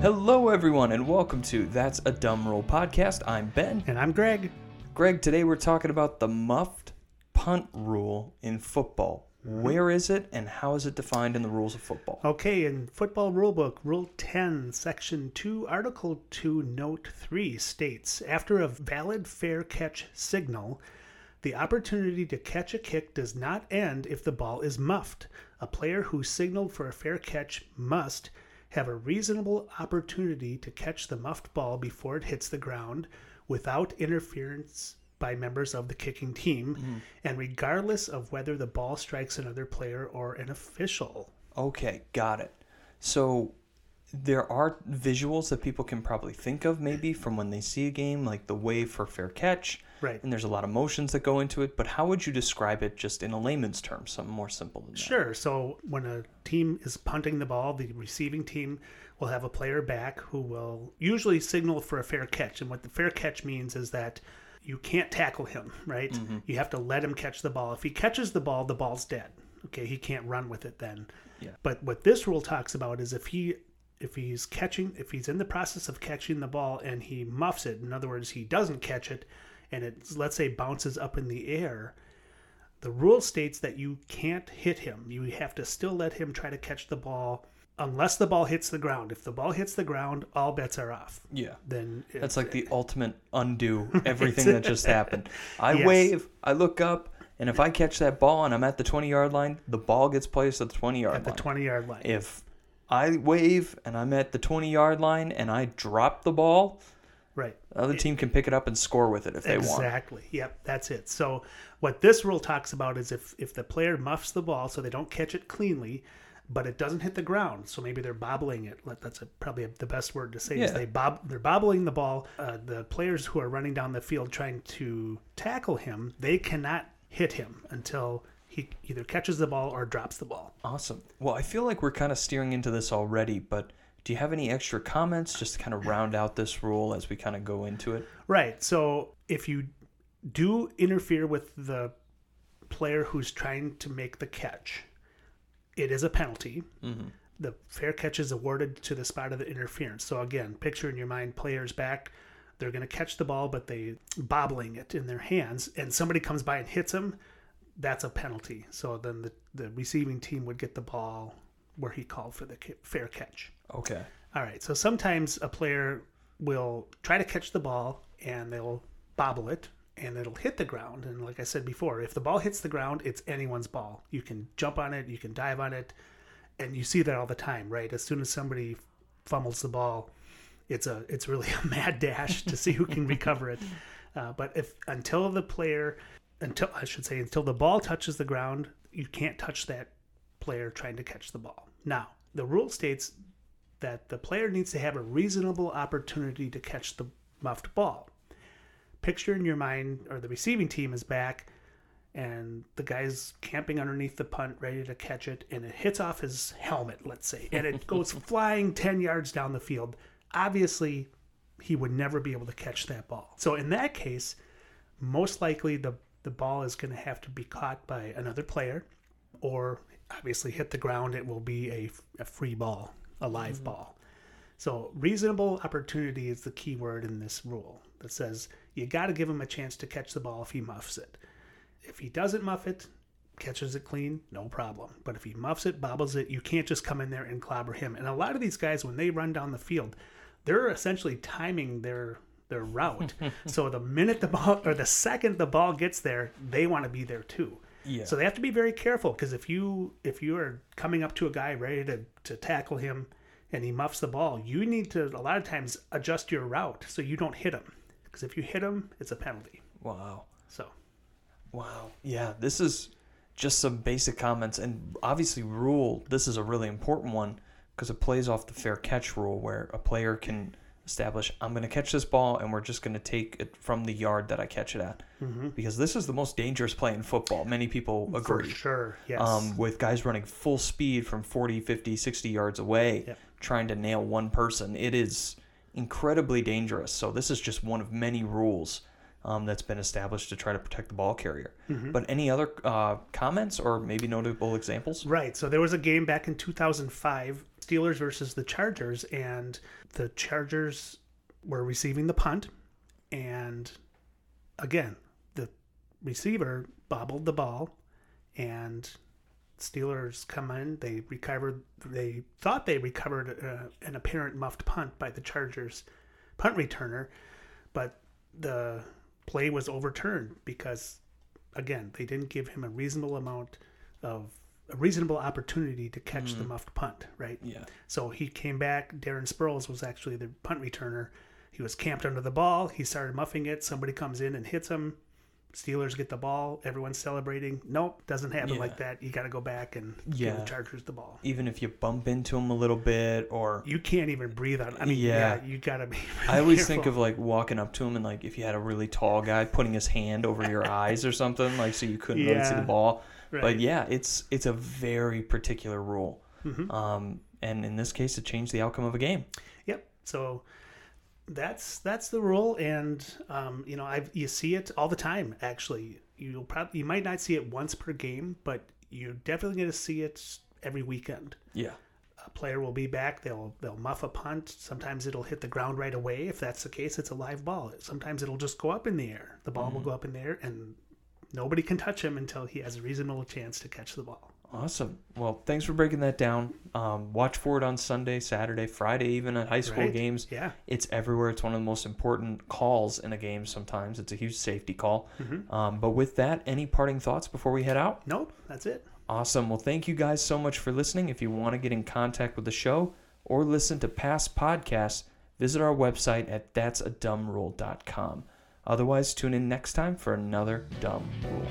Hello, everyone, and welcome to That's a Dumb Rule podcast. I'm Ben. And I'm Greg. Greg, today we're talking about the muffed punt rule in football. Mm-hmm. Where is it, and how is it defined in the rules of football? Okay, in Football Rulebook, Rule 10, Section 2, Article 2, Note 3 states After a valid fair catch signal, the opportunity to catch a kick does not end if the ball is muffed. A player who signaled for a fair catch must have a reasonable opportunity to catch the muffed ball before it hits the ground without interference by members of the kicking team, mm-hmm. and regardless of whether the ball strikes another player or an official. Okay, got it. So there are visuals that people can probably think of maybe from when they see a game, like the wave for fair catch. Right. And there's a lot of motions that go into it, but how would you describe it just in a layman's terms, something more simple than that? Sure. So when a team is punting the ball, the receiving team will have a player back who will usually signal for a fair catch. And what the fair catch means is that you can't tackle him, right? Mm-hmm. You have to let him catch the ball. If he catches the ball, the ball's dead. Okay, he can't run with it then. Yeah. But what this rule talks about is if he if he's catching if he's in the process of catching the ball and he muffs it, in other words, he doesn't catch it and it let's say bounces up in the air, the rule states that you can't hit him. You have to still let him try to catch the ball unless the ball hits the ground. If the ball hits the ground, all bets are off. Yeah. Then That's like the ultimate undo everything that just happened. I Yes. wave, I look up, and if I catch that ball and I'm at the 20 yard line, the ball gets placed at the 20 yard line. at the 20 yard line. If I wave and I'm at the 20 yard line and I drop the ball, right. the other team can pick it up and score with it if they want. Exactly. Yep, that's it. So what this rule talks about is if if the player muffs the ball so they don't catch it cleanly, but it doesn't hit the ground, so maybe they're bobbling it. That's a, probably the best word to say is they bob they're bobbling the ball. Uh, the players who are running down the field trying to tackle him, they cannot hit him until he either catches the ball or drops the ball. Awesome. Well, I feel like we're kind of steering into this already, but do you have any extra comments just to kind of round out this rule as we kind of go into it? Right. So if you do interfere with the player who's trying to make the catch, it is a penalty. Mm-hmm. The fair catch is awarded to the spot of the interference. So again, picture in your mind players back. They're going to catch the ball, but they bobbling it in their hands, and somebody comes by and hits them. That's a penalty. So then the, the receiving team would get the ball where he called for the fair catch. Okay. All right. So sometimes a player will try to catch the ball and they'll bobble it and it'll hit the ground. And like I said before, if the ball hits the ground, it's anyone's ball. You can jump on it, you can dive on it, and you see that all the time, right? As soon as somebody fumbles the ball, it's a it's really a mad dash to see who can recover it. Uh, but if until the player, until I should say, until the ball touches the ground, you can't touch that player trying to catch the ball. Now, the rule states that the player needs to have a reasonable opportunity to catch the muffed ball. Picture in your mind, or the receiving team is back, and the guy's camping underneath the punt, ready to catch it, and it hits off his helmet, let's say, and it goes flying 10 yards down the field. Obviously, he would never be able to catch that ball. So, in that case, most likely the, the ball is going to have to be caught by another player or obviously hit the ground. It will be a, a free ball, a live mm-hmm. ball. So, reasonable opportunity is the key word in this rule that says you got to give him a chance to catch the ball if he muffs it. If he doesn't muff it, catches it clean, no problem. But if he muffs it, bobbles it, you can't just come in there and clobber him. And a lot of these guys, when they run down the field, they're essentially timing their their route. so the minute the ball or the second the ball gets there, they want to be there too. Yeah. So they have to be very careful because if you if you are coming up to a guy ready to, to tackle him and he muffs the ball, you need to a lot of times adjust your route so you don't hit him. Because if you hit him, it's a penalty. Wow. So Wow. Yeah, this is just some basic comments. And obviously, rule this is a really important one because it plays off the fair catch rule where a player can establish I'm going to catch this ball and we're just going to take it from the yard that I catch it at. Because this is the most dangerous play in football. Many people agree. for sure, yes. Um, with guys running full speed from 40, 50, 60 yards away, Yep. trying to nail one person. It is incredibly dangerous. So, this is just one of many rules um, that's been established to try to protect the ball carrier. Mm-hmm. But any other uh, comments or maybe notable examples? Right. So there was a game back in 2005, Steelers versus the Chargers, and the Chargers were receiving the punt, and again, the receiver bobbled the ball, and Steelers come in. They recovered. They thought they recovered uh, an apparent muffed punt by the Chargers punt returner, but the play was overturned because, again, they didn't give him a reasonable amount of a reasonable opportunity to catch the mm-hmm. muffed punt. Right. Yeah. So he came back. Darren Sproles was actually the punt returner. He was camped under the ball. He started muffing it. Somebody comes in and hits him. Steelers get the ball. Everyone's celebrating. Nope, doesn't happen Yeah. like that. You got to go back and Yeah. give the Chargers the ball. Even if you bump into him a little bit or You can't even breathe on. I mean, Yeah. yeah, you got to be. I always careful. think of like walking up to him and like if you had a really tall guy putting his hand over your eyes or something, like so you couldn't really see the ball. Right. But yeah, it's it's a very particular rule, Mhm. um, and in this case, it changed the outcome of a game. Yep. So that's that's the rule, and um, you know, I you see it all the time. Actually, you'll probably you might not see it once per game, but you're definitely going to see it every weekend. Yeah, A player will be back. They'll they'll muff a punt. Sometimes it'll hit the ground right away. If that's the case, it's a live ball. Sometimes it'll just go up in the air. The ball will go up in the air, and nobody can touch him until he has a reasonable chance to catch the ball. Awesome. Well, thanks for breaking that down. Um, watch for it on Sunday, Saturday, Friday, even at high school Right. games. Yeah. It's everywhere. It's one of the most important calls in a game. Sometimes it's a huge safety call. Mhm. Um, but with that, any parting thoughts before we head out? Nope. That's it. Awesome. Well, thank you guys so much for listening. If you want to get in contact with the show or listen to past podcasts, visit our website at that'sadumbRule.com. Otherwise, tune in next time for another dumb rule.